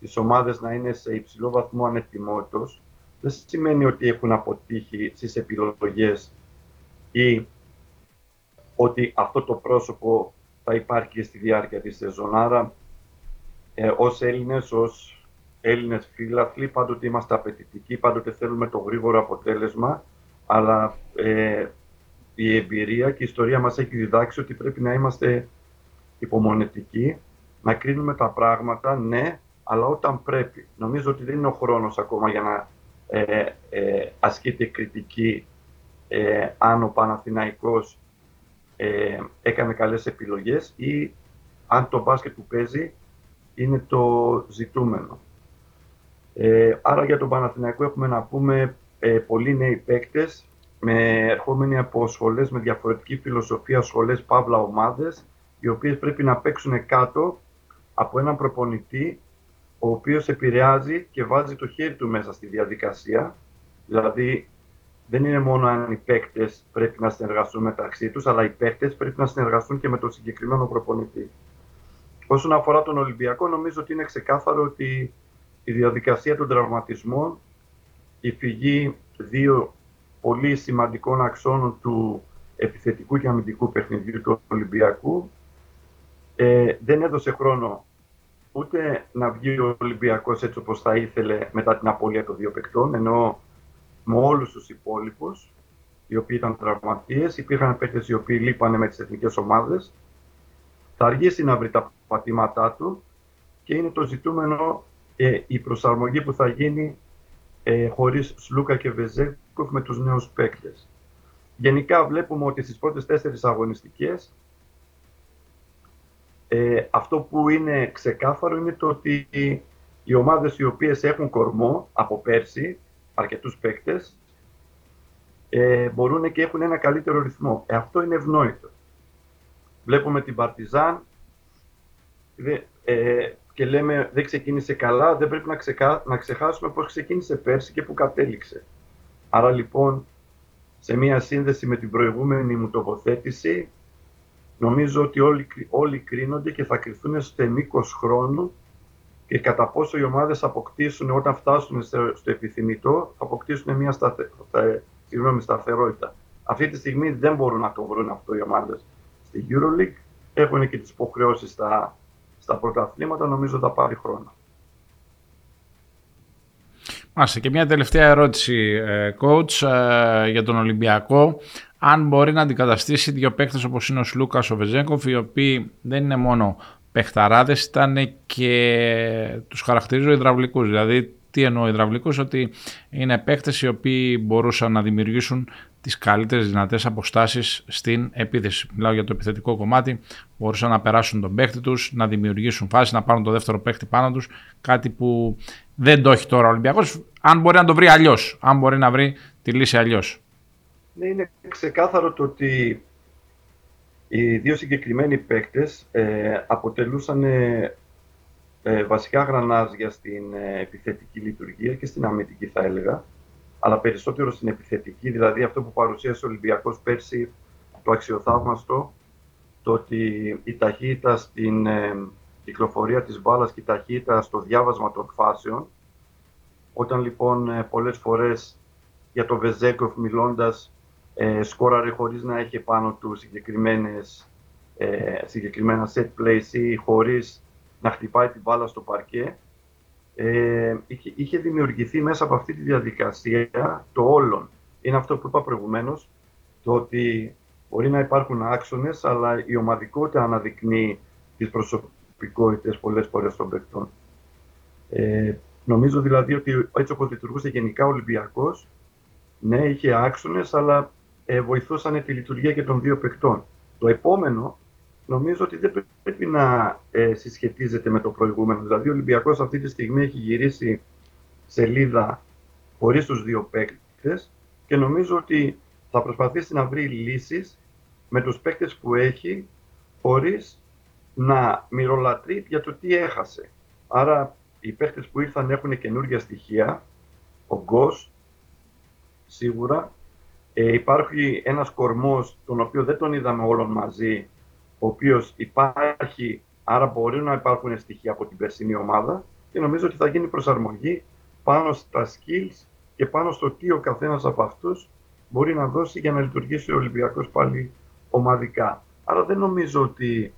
τις ομάδες να είναι σε υψηλό βαθμό ανετοιμότητος δεν σημαίνει ότι έχουν αποτύχει στις επιλογές ή ότι αυτό το πρόσωπο θα υπάρχει στη διάρκεια της σεζόν. Άρα, ε, ως Έλληνες, ως Έλληνες φίλαθλοι, πάντοτε είμαστε απαιτητικοί, πάντοτε θέλουμε το γρήγορο αποτέλεσμα, αλλά ε, η εμπειρία και η ιστορία μας έχει διδάξει ότι πρέπει να είμαστε υπομονετικοί, να κρίνουμε τα πράγματα, ναι, αλλά όταν πρέπει. Νομίζω ότι δεν είναι ο χρόνος ακόμα για να ε, ε, ασκείται κριτική ε, αν ο Παναθηναϊκός ε, έκανε καλές επιλογές ή αν το μπάσκετ που παίζει είναι το ζητούμενο. Ε, άρα για τον Παναθηναϊκό έχουμε να πούμε ε, πολλοί νέοι παίκτες με ερχόμενοι από σχολές με διαφορετική φιλοσοφία, σχολές παύλα ομάδες, οι οποίες πρέπει να παίξουν κάτω από έναν προπονητή ο οποίος επηρεάζει και βάζει το χέρι του μέσα στη διαδικασία. Δηλαδή, δεν είναι μόνο αν οι παίκτες πρέπει να συνεργαστούν μεταξύ τους, αλλά οι παίκτες πρέπει να συνεργαστούν και με τον συγκεκριμένο προπονητή. Όσον αφορά τον Ολυμπιακό, νομίζω ότι είναι ξεκάθαρο ότι η διαδικασία των τραυματισμών, η φυγή δύο πολύ σημαντικών αξώνων του επιθετικού και αμυντικού παιχνιδιού του Ολυμπιακού, ε, δεν έδωσε χρόνο ούτε να βγει ο Ολυμπιακός έτσι όπως θα ήθελε μετά την απώλεια των δύο παικτών, ενώ με όλους τους υπόλοιπους, οι οποίοι ήταν τραυματίες, υπήρχαν παίκτες οι οποίοι λείπανε με τις εθνικές ομάδες, θα αργήσει να βρει τα πατήματά του και είναι το ζητούμενο ε, η προσαρμογή που θα γίνει ε, χωρίς Σλούκα και Βεζέκοφ με τους νέους παίκτες. Γενικά βλέπουμε ότι στις πρώτες τέσσερις αγωνιστικές ε, αυτό που είναι ξεκάθαρο είναι το ότι οι ομάδες οι οποίες έχουν κορμό από πέρσι, αρκετούς παίκτες, ε, μπορούν και έχουν ένα καλύτερο ρυθμό. Ε, αυτό είναι ευνόητο. Βλέπουμε την Παρτιζάν ε, και λέμε δεν ξεκίνησε καλά, δεν πρέπει να, ξεκα... να ξεχάσουμε πώς ξεκίνησε πέρσι και που κατέληξε. Άρα λοιπόν, σε μία σύνδεση με την προηγούμενη μου τοποθέτηση, νομίζω ότι όλοι, όλοι κρίνονται και θα κρυθούν σε μήκος χρόνου και κατά πόσο οι ομάδες αποκτήσουν όταν φτάσουν στο, επιθυμητό, θα αποκτήσουν μια σταθε, σταθερότητα. Αυτή τη στιγμή δεν μπορούν να το βρουν αυτό οι ομάδες στη EuroLeague. Έχουν και τις υποχρεώσεις στα, στα πρωταθλήματα, νομίζω θα πάρει χρόνο. Μάλιστα και μια τελευταία ερώτηση, ε, coach, ε, για τον Ολυμπιακό αν μπορεί να αντικαταστήσει δύο παίκτες όπως είναι ο Σλούκας, ο Βεζέγκοφ, οι οποίοι δεν είναι μόνο παιχταράδες, ήταν και τους χαρακτηρίζω υδραυλικούς. Δηλαδή, τι εννοώ υδραυλικούς, ότι είναι παίκτες οι οποίοι μπορούσαν να δημιουργήσουν τις καλύτερες δυνατές αποστάσεις στην επίθεση. Μιλάω για το επιθετικό κομμάτι, μπορούσαν να περάσουν τον παίκτη τους, να δημιουργήσουν φάση, να πάρουν το δεύτερο παίκτη πάνω τους, κάτι που δεν το έχει τώρα ο Ολυμπιακός, αν μπορεί να το βρει αλλιώς, αν μπορεί να βρει τη λύση αλλιώς. Ναι, είναι ξεκάθαρο το ότι οι δύο συγκεκριμένοι παίκτες ε, αποτελούσαν ε, ε, βασικά γρανάζια στην ε, επιθετική λειτουργία και στην αμυντική θα έλεγα, αλλά περισσότερο στην επιθετική, δηλαδή αυτό που παρουσίασε ο Ολυμπιακός πέρσι, το αξιοθαύμαστο, το ότι η ταχύτητα στην κυκλοφορία της μπάλας και η ταχύτητα στο διάβασμα των φάσεων, όταν λοιπόν πολλές φορές για το Βεζέκοφ μιλώντας ε, σκόραρε χωρίς να έχει πάνω του συγκεκριμένες, ε, συγκεκριμένα set plays ή χωρίς να χτυπάει την μπάλα στο παρκέ. Ε, είχε, είχε δημιουργηθεί μέσα από αυτή τη διαδικασία το όλον. Είναι αυτό που είπα προηγουμένως, το ότι μπορεί να υπάρχουν άξονες, αλλά η ομαδικότητα αναδεικνύει τις προσωπικότητες πολλές φορές των παιχτών. Ε, νομίζω δηλαδή ότι έτσι όπως λειτουργούσε γενικά ο Ολυμπιακός, ναι, είχε άξονες, αλλά ε, βοηθούσαν τη λειτουργία και των δύο παικτών. Το επόμενο νομίζω ότι δεν πρέπει να ε, συσχετίζεται με το προηγούμενο. Δηλαδή ο Ολυμπιακός αυτή τη στιγμή έχει γυρίσει σελίδα χωρίς τους δύο παίκτες και νομίζω ότι θα προσπαθήσει να βρει λύσεις με τους παίκτες που έχει χωρίς να μυρολατρεί για το τι έχασε. Άρα οι παίχτες που ήρθαν έχουν καινούργια στοιχεία. Ο Γκος, σίγουρα. Ε, υπάρχει ένας κορμός, τον οποίο δεν τον είδαμε όλων μαζί, ο οποίος υπάρχει, άρα μπορεί να υπάρχουν στοιχεία από την περσινή ομάδα και νομίζω ότι θα γίνει προσαρμογή πάνω στα skills και πάνω στο τι ο καθένας από αυτούς μπορεί να δώσει για να λειτουργήσει ο Ολυμπιακός πάλι ομαδικά. Άρα δεν νομίζω ότι,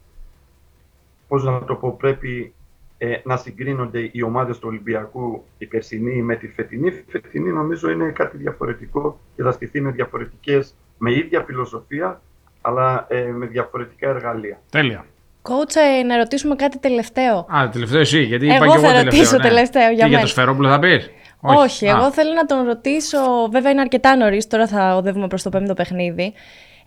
πώς να το πω, πρέπει ε, να συγκρίνονται οι ομάδες του Ολυμπιακού η περσινή με τη φετινή. Η φετινή νομίζω είναι κάτι διαφορετικό και θα στηθεί με διαφορετικές, με ίδια φιλοσοφία, αλλά ε, με διαφορετικά εργαλεία. Τέλεια. Κότσα, ε, να ρωτήσουμε κάτι τελευταίο. Α, τελευταίο εσύ, γιατί είπα Εγώ και εγώ θα τελευταίο. ρωτήσω ναι. τελευταίο για Τι, για μένα. το Σφερόπουλο θα πεις; Όχι, εγώ θέλω να τον ρωτήσω. Βέβαια είναι αρκετά νωρίς, τώρα θα οδεύουμε προς το πέμπτο παιχνίδι.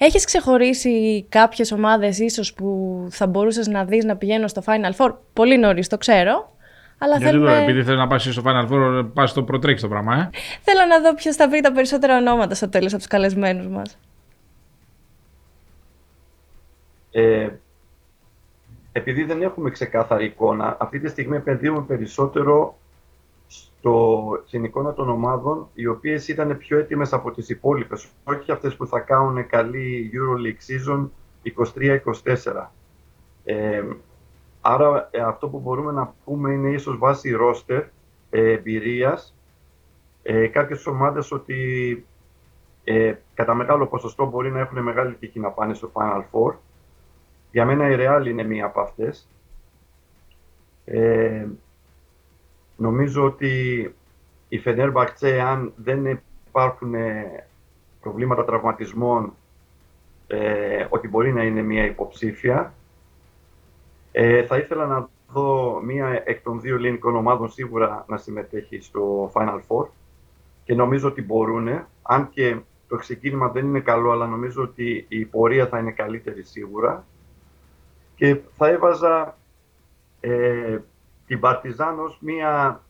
Έχεις ξεχωρίσει κάποιες ομάδες, ίσως που θα μπορούσες να δεις να πηγαίνουν στο Final Four; Πολύ νωρίς, το ξέρω. Αλλά Γιατί θέλουμε... τώρα, επειδή θέλεις να πάει στο Final Four, πας στο προτρέξει το πράγμα, ε. θέλω να δω ποιος θα βρει τα περισσότερα ονόματα στο τέλος από τους καλεσμένους μας. Ε, επειδή δεν έχουμε ξεκάθαρη εικόνα, αυτή τη στιγμή επενδύουμε περισσότερο στο, στην εικόνα των ομάδων, οι οποίες ήταν πιο έτοιμες από τις υπόλοιπες, όχι αυτές που θα κάνουν καλή EuroLeague season 23-24. Ε, άρα ε, αυτό που μπορούμε να πούμε είναι ίσως βάση ρόστερ, ε, εμπειρίας, ε, κάποιες ομάδες ότι ε, κατά μεγάλο ποσοστό μπορεί να έχουν μεγάλη τύχη να πάνε στο Final Four. Για μένα η Real είναι μία από αυτές. Ε, νομίζω ότι η Fenerbahce, αν δεν υπάρχουν ε, προβλήματα τραυματισμών, ε, ότι μπορεί να είναι μία υποψήφια. Ε, θα ήθελα να δω μία εκ των δύο ελληνικών ομάδων σίγουρα να συμμετέχει στο Final Four και νομίζω ότι μπορούν, αν και το ξεκίνημα δεν είναι καλό, αλλά νομίζω ότι η πορεία θα είναι καλύτερη σίγουρα. Και θα έβαζα ε, την Παρτιζάν ως μία,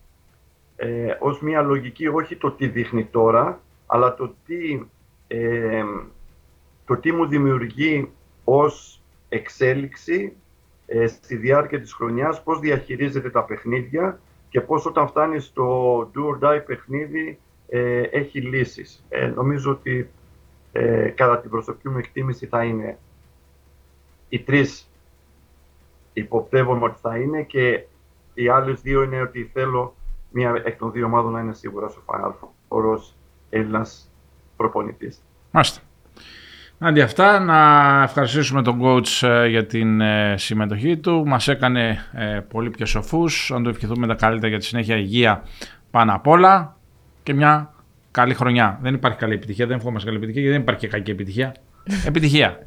ε, ως μία λογική, όχι το τι δείχνει τώρα, αλλά το τι, ε, το τι μου δημιουργεί ως εξέλιξη ε, στη διάρκεια της χρονιάς, πώς διαχειρίζεται τα παιχνίδια και πώς όταν φτάνει στο do or die παιχνίδι ε, έχει λύσεις. Ε, νομίζω ότι ε, κατά την προσωπική μου εκτίμηση θα είναι οι τρεις υποπτεύομαι ότι θα είναι και οι άλλες δύο είναι ότι θέλω μία εκ των δύο ομάδων να είναι σίγουρα στο Final Four ως Έλληνας προπονητής. Μάλιστα. Αντί αυτά, να ευχαριστήσουμε τον coach ε, για την ε, συμμετοχή του. Μας έκανε ε, πολύ πιο σοφούς. Να του ευχηθούμε τα καλύτερα για τη συνέχεια υγεία πάνω απ' όλα και μια καλή χρονιά. Δεν υπάρχει καλή επιτυχία, δεν ευχόμαστε καλή επιτυχία γιατί δεν υπάρχει και κακή επιτυχία. επιτυχία.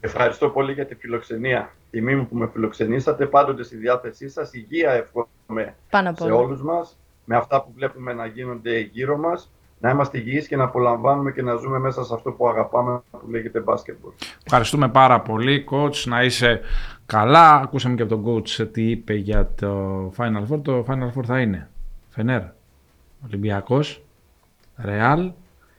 Ευχαριστώ πολύ για τη φιλοξενία. Τιμή μου που με φιλοξενήσατε. Πάντοτε στη διάθεσή σας. Υγεία εύχομαι Πάνω απ' σε όλα. όλους μας. Με αυτά που βλέπουμε να γίνονται γύρω μας. Να είμαστε υγιείς και να απολαμβάνουμε και να ζούμε μέσα σε αυτό που αγαπάμε που λέγεται μπάσκετμπολ. Ευχαριστούμε πάρα πολύ, coach. Να είσαι καλά. Ακούσαμε και από τον coach τι είπε για το Final Four. Το Final Four θα είναι Φενέρ, Ολυμπιακός, Ρεάλ.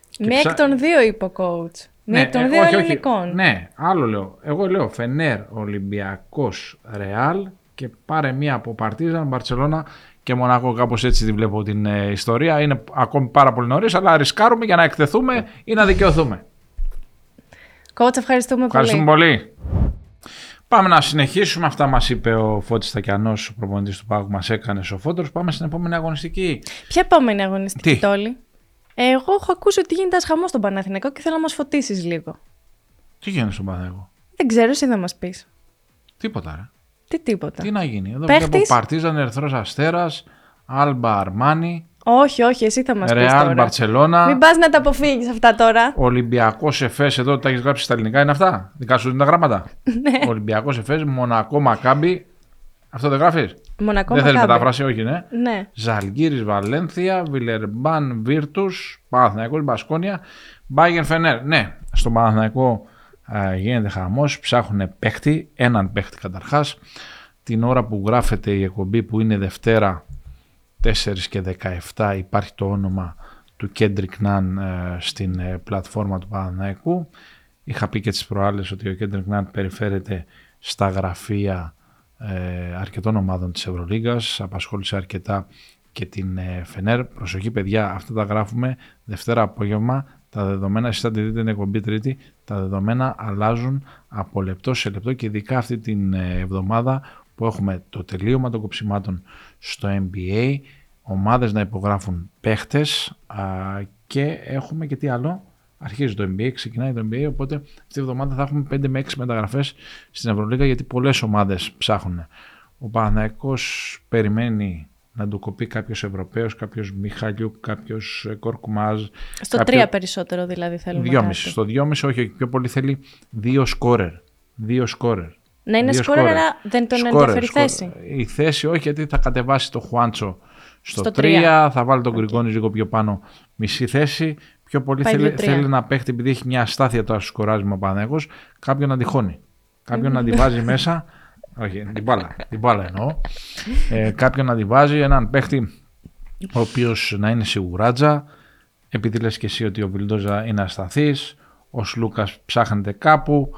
και Μία ψά- εκ των δύο είπε ο coach. Μία εκ των ε, δύο όχι, όχι. ελληνικών. Ναι, άλλο λέω. Εγώ λέω Φενέρ, Ολυμπιακός, Ρεάλ και πάρε μία από Παρτίζαν, Μπαρτσελώνα και Μονακό. Κάπως έτσι τη βλέπω την ε, ιστορία. Είναι ακόμη πάρα πολύ νωρίς, αλλά ρισκάρουμε για να εκτεθούμε ή να δικαιωθούμε. Coach, ευχαριστούμε, Ευχαριστούμε πολύ. πολύ. Πάμε να συνεχίσουμε. Αυτά μας είπε ο Φώτης Στακιανός, ο προπονητής του Πάγου, μας έκανες σοφότερος. Πάμε στην επόμενη αγωνιστική. Ποια επόμενη αγωνιστική Τι; τόλη. Εγώ έχω ακούσει ότι γίνεται ένα χαμός στον Παναθηναϊκό και θέλω να μας φωτίσεις λίγο. Τι γίνεται στον Παναγό. Δεν ξέρω, εσύ θα μας πεις. Τίποτα ρε. Τι τίποτα. Τι να γίνει. Εδώ Παίχτης; βλέπω Παρτίζαν, Ερθρός Αστέρας, Άλμπα Αρμάνι, Όχι, όχι, εσύ θα μας πεις. Ρεάλ τώρα. Μπαρτσελώνα, Μην πας να τα αποφύγεις αυτά τώρα. Ολυμπιακός Εφές, εδώ τα έχεις γράψει στα ελληνικά, είναι αυτά; Δικά σου είναι τα γράμματα; ναι. Ολυμπιακός Εφές, Μονακό Μακάμπι. Αυτό δεν γράφεις; Μονακό δεν θέλεις Μακάμπι. μετάφραση, όχι ναι. Ναι. Ζαλγκίρις Βαλένθια, Βιλερμπάν Βίρτους, Παναθηναϊκός Μπασκόνια, Μπάγερν Φενέρ. Ναι, στον Παναθηναϊκό ε, γίνεται χαμός, ψάχνουν παίχτη, έναν παίχτη καταρχάς. Την ώρα που γράφεται η εκπομπή που είναι Δευτέρα 4 και 17 υπάρχει το όνομα του Κέντρικ Ναν ε, στην ε, πλατφόρμα του Παναθηναϊκού. Είχα πει και τις προάλλες ότι ο Κέντρικ Ναν περιφέρεται στα γραφεία ε, αρκετών ομάδων της Ευρωλίγκας, απασχόλησε αρκετά και την ε, Φενέρ. Προσοχή παιδιά, αυτά τα γράφουμε Δευτέρα απόγευμα, τα δεδομένα, εσείς θα τη δείτε την εκπομπή Τρίτη, τα δεδομένα αλλάζουν από λεπτό σε λεπτό και ειδικά αυτή την ε, εβδομάδα που έχουμε το τελείωμα των κοψιμάτων στο NBA, ομάδες να υπογράφουν παίχτες και έχουμε και τι άλλο, αρχίζει το NBA, ξεκινάει το NBA, οπότε αυτή τη εβδομάδα θα έχουμε 5 με 6 μεταγραφές στην Ευρωλίγα γιατί πολλές ομάδες ψάχνουν. Ο Παναθηναϊκός περιμένει να του κοπεί κάποιος Ευρωπαίος, κάποιος Μιχαλιούκ, κάποιος Κορκουμάζ. Στο κάποιο... 3 περισσότερο δηλαδή θέλουμε. 2,5. Στο 2,5 όχι, όχι, πιο πολύ θέλει δύο σκόρερ. Δύο σκόρερ. Να είναι σκόρερ, αλλά δεν τον ενδιαφέρει η θέση. Η θέση όχι, γιατί θα κατεβάσει το Χουάντσο στο, 3, θα βάλει τον okay. λίγο πιο πάνω μισή θέση. Πιο πολύ θέλει, θέλει να παίχει επειδή έχει μια αστάθεια τώρα στο σκοράζιμα Πανέγο, κάποιον να τυχώνει. Κάποιον να τη βάζει μέσα. Όχι, την μπάλα. την μπάλα εννοώ. Ε, κάποιον να τη βάζει, έναν παίχτη ο οποίος να είναι σιγουράτζα. Επειδή λες και εσύ ότι ο Βιλντόζα είναι ασταθής, ο Σλούκας ψάχνεται κάπου,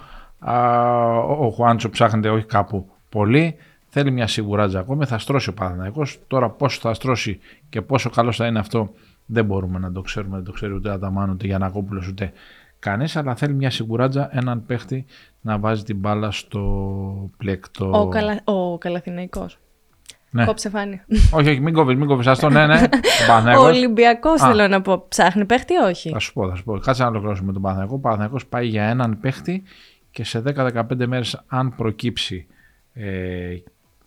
ο Χουάντσο ψάχνεται όχι κάπου πολύ. Θέλει μια σιγουράτζα ακόμη, θα στρώσει ο Παναθηναϊκός. Τώρα πόσο θα στρώσει και πόσο καλό θα είναι αυτό δεν μπορούμε να το ξέρουμε, δεν το ξέρει ούτε Αταμάν, ούτε Γιανακόπουλο, ούτε κανείς. Αλλά θέλει μια σιγουράτζα, έναν παίχτη να βάζει την μπάλα στο πλέκτο. Ο, καλα... ο Καλαθηναϊκός. Ναι. Κόψε φάνη. όχι, όχι, μην κόβεις, μην κόβεις. Αυτό, ναι, ναι. ο Ολυμπιακός θέλω να πω. Ψάχνει παίχτη, όχι; Θα σου πω, θα σου πω. Κάτσε να ολοκληρώσουμε τον Παναθηναϊκό. Ο Παναθηναϊκό πάει για έναν παίχτη και σε 10-15 μέρες, αν προκύψει, ε,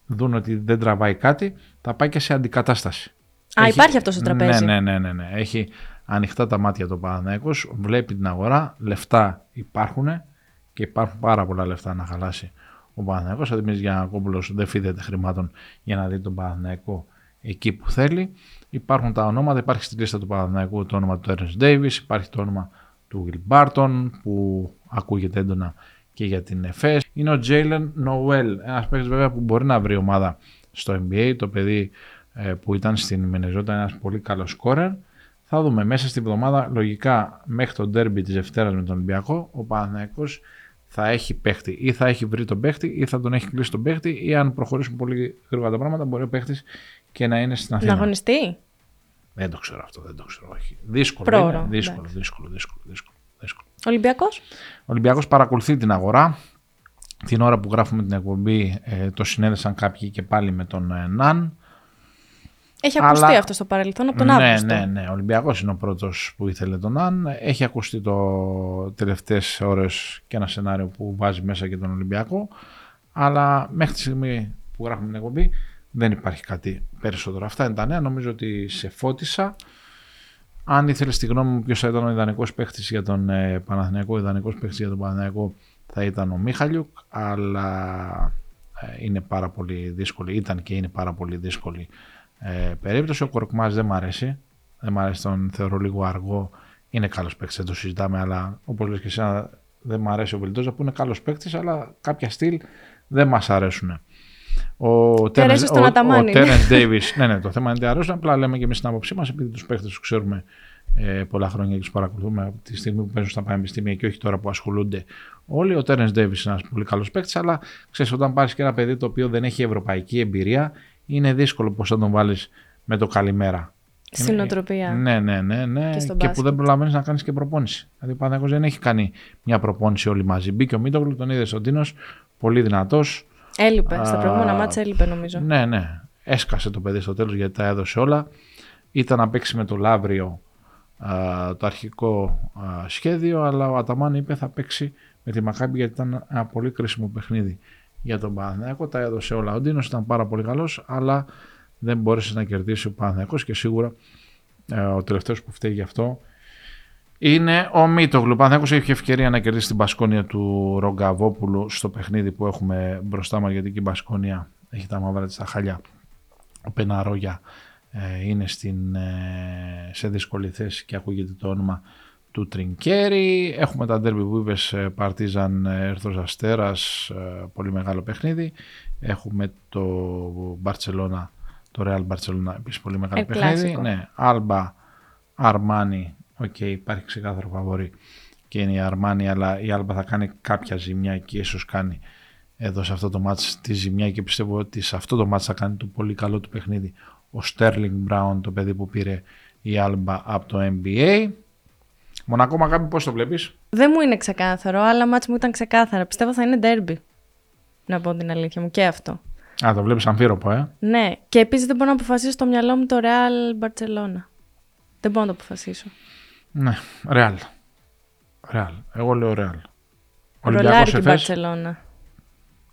δουν ότι δεν τραβάει κάτι, θα πάει και σε αντικατάσταση. Α, έχει... υπάρχει αυτός στο τραπέζι. Ναι, ναι, ναι, ναι, ναι. Έχει ανοιχτά τα μάτια το Παναθηναϊκός, βλέπει την αγορά, λεφτά υπάρχουν και υπάρχουν πάρα πολλά λεφτά να χαλάσει ο Παναθηναϊκός. Ο Δημήτρης Γιανακόπουλος δεν φίδεται χρημάτων για να δει τον Παναθηναϊκό εκεί που θέλει. Υπάρχουν τα ονόματα, υπάρχει στη λίστα του Παναθηναϊκού το όνομα του Ernest Davis, υπάρχει το όνομα του Will Barton που ακούγεται έντονα και για την ΕΦΕΣ. Είναι ο Jalen Noel, ένας παίκτης βέβαια που μπορεί να βρει ομάδα στο NBA. Το παιδί ε, που ήταν στην Μενεζότα ένας πολύ καλός σκόρερ. Θα δούμε μέσα στην εβδομάδα, λογικά μέχρι το ντέρμπι της Δευτέρας με τον Ολυμπιακό, ο Παναθηναϊκός θα έχει παίχτη ή θα έχει βρει τον παίχτη ή θα τον έχει κλείσει τον παίχτη ή αν προχωρήσουν πολύ γρήγορα τα πράγματα μπορεί ο παίχτης και να είναι στην Αθήνα. Να αγωνιστεί; Δεν το ξέρω αυτό, δεν το ξέρω. Όχι. Δύσκολο, είναι, δύσκολο, δύσκολο, δύσκολο, δύσκολο, δύσκολο. Ολυμπιακός; Ο Ολυμπιακός παρακολουθεί την αγορά. Την ώρα που γράφουμε την εκπομπή ε, το συνέδεσαν κάποιοι και πάλι με τον ε, Ναν. Έχει ακουστεί Αλλά... αυτό στο παρελθόν από τον ναι, Αύγουστο. Ναι, ναι, Ο Ολυμπιακός είναι ο πρώτος που ήθελε τον Αν. Έχει ακουστεί το τελευταίες ώρες και ένα σενάριο που βάζει μέσα και τον Ολυμπιακό. Αλλά μέχρι τη στιγμή που γράφουμε την εκπομπή δεν υπάρχει κάτι περισσότερο. Αυτά είναι τα νέα. Νομίζω ότι σε φώτισα. Αν ήθελες τη γνώμη μου ποιος θα ήταν ο ιδανικός παίχτης για τον ε, Παναθηναϊκό, ο ιδανικός παίχτης για τον Παναθηναϊκό θα ήταν ο Μίχαλιουκ. Αλλά ε, είναι πάρα πολύ δύσκολη, ήταν και είναι πάρα πολύ δύσκολη ε, περίπτωση. Ο Κορκμάζ δεν μ' αρέσει. Δεν μ' αρέσει, τον θεωρώ λίγο αργό. Είναι καλός παίκτης, δεν το συζητάμε, αλλά όπως λες και εσένα, δεν μ' αρέσει ο Βελτόζα που είναι καλός παίκτης, αλλά κάποια στυλ δεν μας αρέσουν. Ο Τέρεν Ντέιβι, ναι, ναι, το θέμα είναι ότι αρέσουν. Απλά λέμε και εμείς την άποψή μας, επειδή τους παίκτες τους ξέρουμε ε, πολλά χρόνια και τους παρακολουθούμε από τη στιγμή που παίζουν στα πανεπιστήμια και όχι τώρα που ασχολούνται όλοι. Ο Τέρεν Ντέιβις είναι ένας πολύ καλός παίκτης, αλλά ξέρεις, όταν πάρεις και ένα παιδί το οποίο δεν έχει ευρωπαϊκή εμπειρία, είναι δύσκολο πώς θα τον βάλεις με το καλημέρα. Στην οτροπία. Ναι, ναι, ναι. ναι. Και, και που δεν προλαβαίνεις να κάνεις και προπόνηση. Δηλαδή ο Παναγιώ δεν έχει κάνει μια προπόνηση όλοι μαζί. Μπήκε ο Μίτογλου, τον είδε ο Τίνος, πολύ δυνατός. Έλειπε. Στα προηγούμενα μάτσα έλειπε νομίζω. Ναι, ναι. Έσκασε το παιδί στο τέλος γιατί τα έδωσε όλα. Ήταν να παίξει με το Λαύριο το αρχικό σχέδιο, αλλά ο Αταμάν είπε θα παίξει με τη Μακάμπη γιατί ήταν ένα πολύ κρίσιμο παιχνίδι για τον Παναθηναϊκό. Τα έδωσε όλα. Ο Ντίνο ήταν πάρα πολύ καλός, αλλά δεν μπόρεσε να κερδίσει ο Παναθηναϊκός και σίγουρα ε, ο τελευταίος που φταίει γι' αυτό είναι ο Μίτογλου. Ο Παναθηναϊκός έχει ευκαιρία να κερδίσει την Πασκόνια του Ρογκαβόπουλου στο παιχνίδι που έχουμε μπροστά μας γιατί και η Πασκόνια έχει τα μαύρα της στα χαλιά. Ο Πεναρόγια ε, είναι στην, ε, σε δύσκολη θέση και ακούγεται το όνομα του Τρινκέρι. Έχουμε τα ντέρμπι που είπες Παρτίζαν Ερυθρός Αστέρας, πολύ μεγάλο παιχνίδι. Έχουμε το Μπαρτσελώνα, το Real Μπαρτσελώνα, επίσης πολύ μεγάλο παιχνίδι. Ναι, Άλμπα, Αρμάνι, οκ, okay, υπάρχει ξεκάθαρο φαβορή και είναι η Αρμάνι, αλλά η Άλμπα θα κάνει κάποια ζημιά και ίσως κάνει εδώ σε αυτό το μάτς τη ζημιά και πιστεύω ότι σε αυτό το μάτς θα κάνει το πολύ καλό του παιχνίδι ο Στέρλινγκ Μπράουν, το παιδί που πήρε η Άλμπα από το NBA. Μονακό Μακάμπι, πώς το βλέπεις; Δεν μου είναι ξεκάθαρο, αλλά μάτς μου ήταν ξεκάθαρα. Πιστεύω θα είναι ντέρμπι. Να πω την αλήθεια μου και αυτό. Α, το βλέπεις αμφίροπο, ε. Ναι, και επίσης δεν μπορώ να αποφασίσω στο μυαλό μου το Real Barcelona. Δεν μπορώ να το αποφασίσω. Ναι, Real. Real. Εγώ λέω Real. Ρολάρι την Barcelona.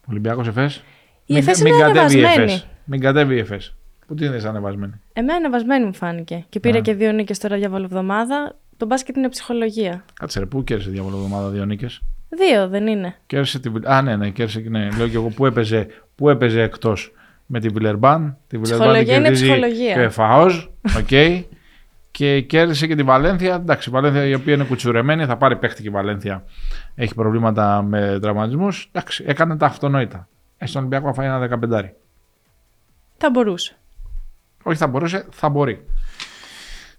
Ολυμπιακός Εφές. Η Εφές είναι ανεβασμένη. Μην κατέβει η Εφές. Πού τι είναι ανεβασμένη. Εμένα ανεβασμένη μου φάνηκε. Και πήρε και δύο νίκες τώρα διαβολοβδομάδα. Το μπάσκετ είναι ψυχολογία. Κάτσε ρε, πού κέρδισε διαβολοβδομάδα δύο νίκες; Δύο, δεν είναι. Κέρδισε την. Α, ναι, ναι, κέρδισε. Ναι. Λέω και εγώ πού έπαιζε, πού έπαιζε εκτός με την Βιλερμπάν. Την ψυχολογία είναι ψυχολογία. Και Φαόζ, οκ. Okay. και κέρδισε και τη Βαλένθια. Εντάξει, η Βαλένθια η οποία είναι κουτσουρεμένη, θα πάρει παίχτη και η Βαλένθια. Έχει προβλήματα με τραυματισμούς. Εντάξει, έκανε τα αυτονόητα. Ε, στον Ολυμπιακό θα φάει ένα δεκαπεντάρι. Θα μπορούσε. Όχι θα μπορούσε, θα μπορεί.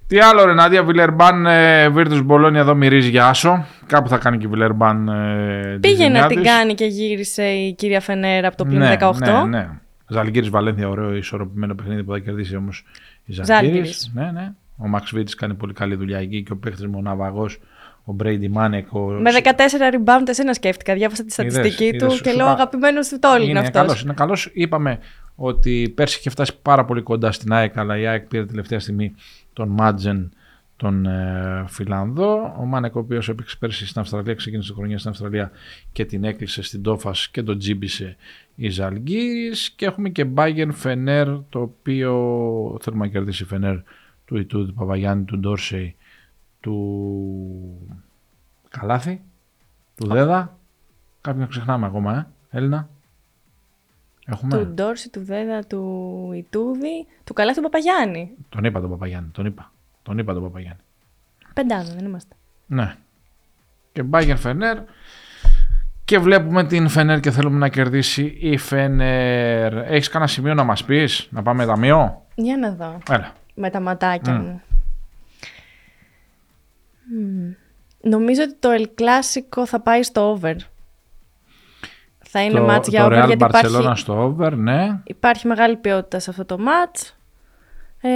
Τι άλλο ρε Νάντια, Βιλερμπάν, ε, Βίρτους Μπολόνια εδώ μυρίζει για άσο. Κάπου θα κάνει και Βιλερμπάν ε, Πήγε να την κάνει και γύρισε η κυρία Φενέρα από το πλήν ναι, 18. Ναι, ναι. Ζαλγκύρης Βαλένθια, ωραίο ισορροπημένο παιχνίδι που θα κερδίσει όμως η Ζαλγκύρης. Ναι, ναι. Ο Μαξ Βίτης κάνει πολύ καλή δουλειά εκεί και ο παίχτης μου Ναυαγός ο Μπρέιντι Μάνεκ. Ο... Με 14 rebound, εσένα σκέφτηκα. Διάβασα τη στατιστική του και λέω αγαπημένος του Τόλιν είναι αυτός. Είναι καλός. Είπαμε ότι πέρσι είχε φτάσει πάρα πολύ κοντά στην ΑΕΚ, αλλά η ΑΕΚ πήρε τελευταία στιγμή τον Μάτζεν, τον ε, Φιλανδό. Ο Μάνεκ, ο οποίος έπαιξε πέρσι στην Αυστραλία, ξεκίνησε τη χρονιά στην Αυστραλία και την έκλεισε στην Τόφας και τον τζίμπησε η Ζαλγκύρη. Και έχουμε και Bayern Φενέρ, το οποίο θέλουμε να κερδίσει Φενέρ του Ιτούδη Παπαγιάννη, του Ντόρσεϊ, του Καλάθη, του Δέδα. Κάποιον ξεχνάμε ακόμα, ε, Έλληνα. Έχουμε. Του Ντόρση, του Δέδα, του Ιτούδη, του Καλάθη, του Παπαγιάννη. Τον είπα τον Παπαγιάννη, τον είπα. Τον είπα τον Παπαγιάννη. Πεντάδα, δεν είμαστε. Ναι. Και Μπάγκερ Φενέρ. Και βλέπουμε την Φενέρ και θέλουμε να κερδίσει η Φενέρ. Έχεις κανένα σημείο να μας πεις, να πάμε ταμείο; Για να δω. Έλα. Με τα ματάκια μου. Νομίζω ότι το El Clásico θα πάει στο over. Θα είναι το, μάτς για over Real γιατί υπάρχει, στο over, ναι. υπάρχει μεγάλη ποιότητα σε αυτό το μάτς. Ε,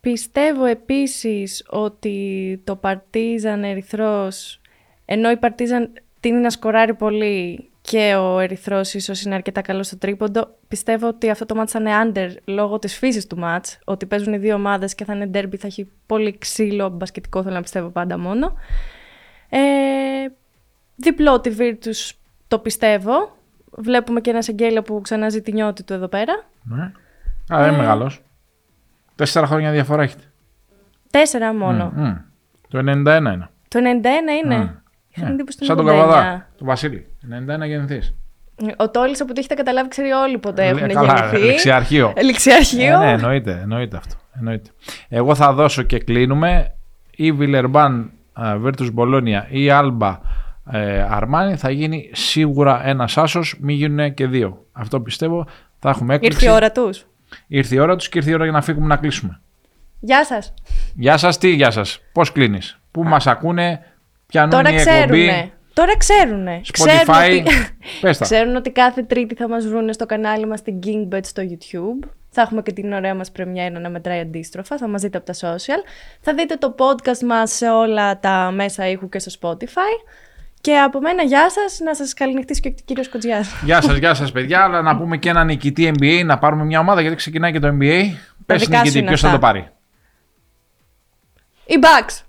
πιστεύω επίσης ότι το Παρτίζαν Ερυθρός, ενώ η Παρτίζαν τίνει να σκοράρει πολύ και ο Ερυθρός ίσως είναι αρκετά καλός στο τρίποντο. Πιστεύω ότι αυτό το μάτς θα είναι under λόγω της φύσης του μάτς. Ότι παίζουν οι δύο ομάδες και θα είναι derby, θα έχει πολύ ξύλο μπασκετικό, θέλω να πιστεύω πάντα μόνο. Ε, διπλό τη Virtus το πιστεύω. Βλέπουμε και ένα Σεγγέλιο που ξανάζει τη νιώτη του εδώ πέρα. Ναι. Α, δεν είναι ε, μεγάλος. Τέσσερα χρόνια διαφορά έχετε. Τέσσερα μόνο. Το 91 είναι. Το 91 είναι. Ναι. Σαν τον Καβαδά, τον Βασίλη. 91 γεννηθεί. Ο Τόλι από ό,τι έχετε καταλάβει, ξέρει όλοι ποτέ έχουν γεννηθεί. Καλά, ληξιαρχείο. ληξιαρχείο. Ε, ναι, εννοείται, εννοείται αυτό. Εννοείται. Εγώ θα δώσω και κλείνουμε. Ή Βιλερμπάν, Βέρτου Μπολόνια ή Άλμπα Αρμάνι θα γίνει σίγουρα ένας άσος, μην γίνουν και δύο. Αυτό πιστεύω. Θα έχουμε έκπληξη. Ήρθε η ώρα τους. Ήρθε η ώρα τους και ήρθε η ώρα για να φύγουμε να κλείσουμε. Γεια σας. Γεια σας, τι γεια σας. Πώς κλείνεις; Πού μας ακούνε, πιανούν Τώρα η εκπομπή. Τώρα ξέρουνε. Spotify, ξέρουν ότι... Πες ξέρουν ότι κάθε Τρίτη θα μας βρούνε στο κανάλι μας στην Kingbet στο YouTube. Θα έχουμε και την ωραία μας πρεμιέρα να μετράει αντίστροφα. Θα μας δείτε από τα social. Θα δείτε το podcast μας σε όλα τα μέσα ήχου και στο Spotify. Και από μένα, γεια σας. Να σας καληνυχτήσει και ο κύριος Κοτζιά. Γεια σας, γεια σας, παιδιά. Αλλά να πούμε και ένα νικητή NBA, να πάρουμε μια ομάδα γιατί ξεκινάει και το NBA. Πες νικητή, ποιος θα το πάρει. Οι Bucks.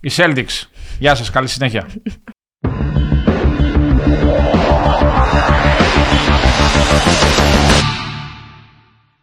Οι Celtics. Γεια σας, καλή συνέχεια.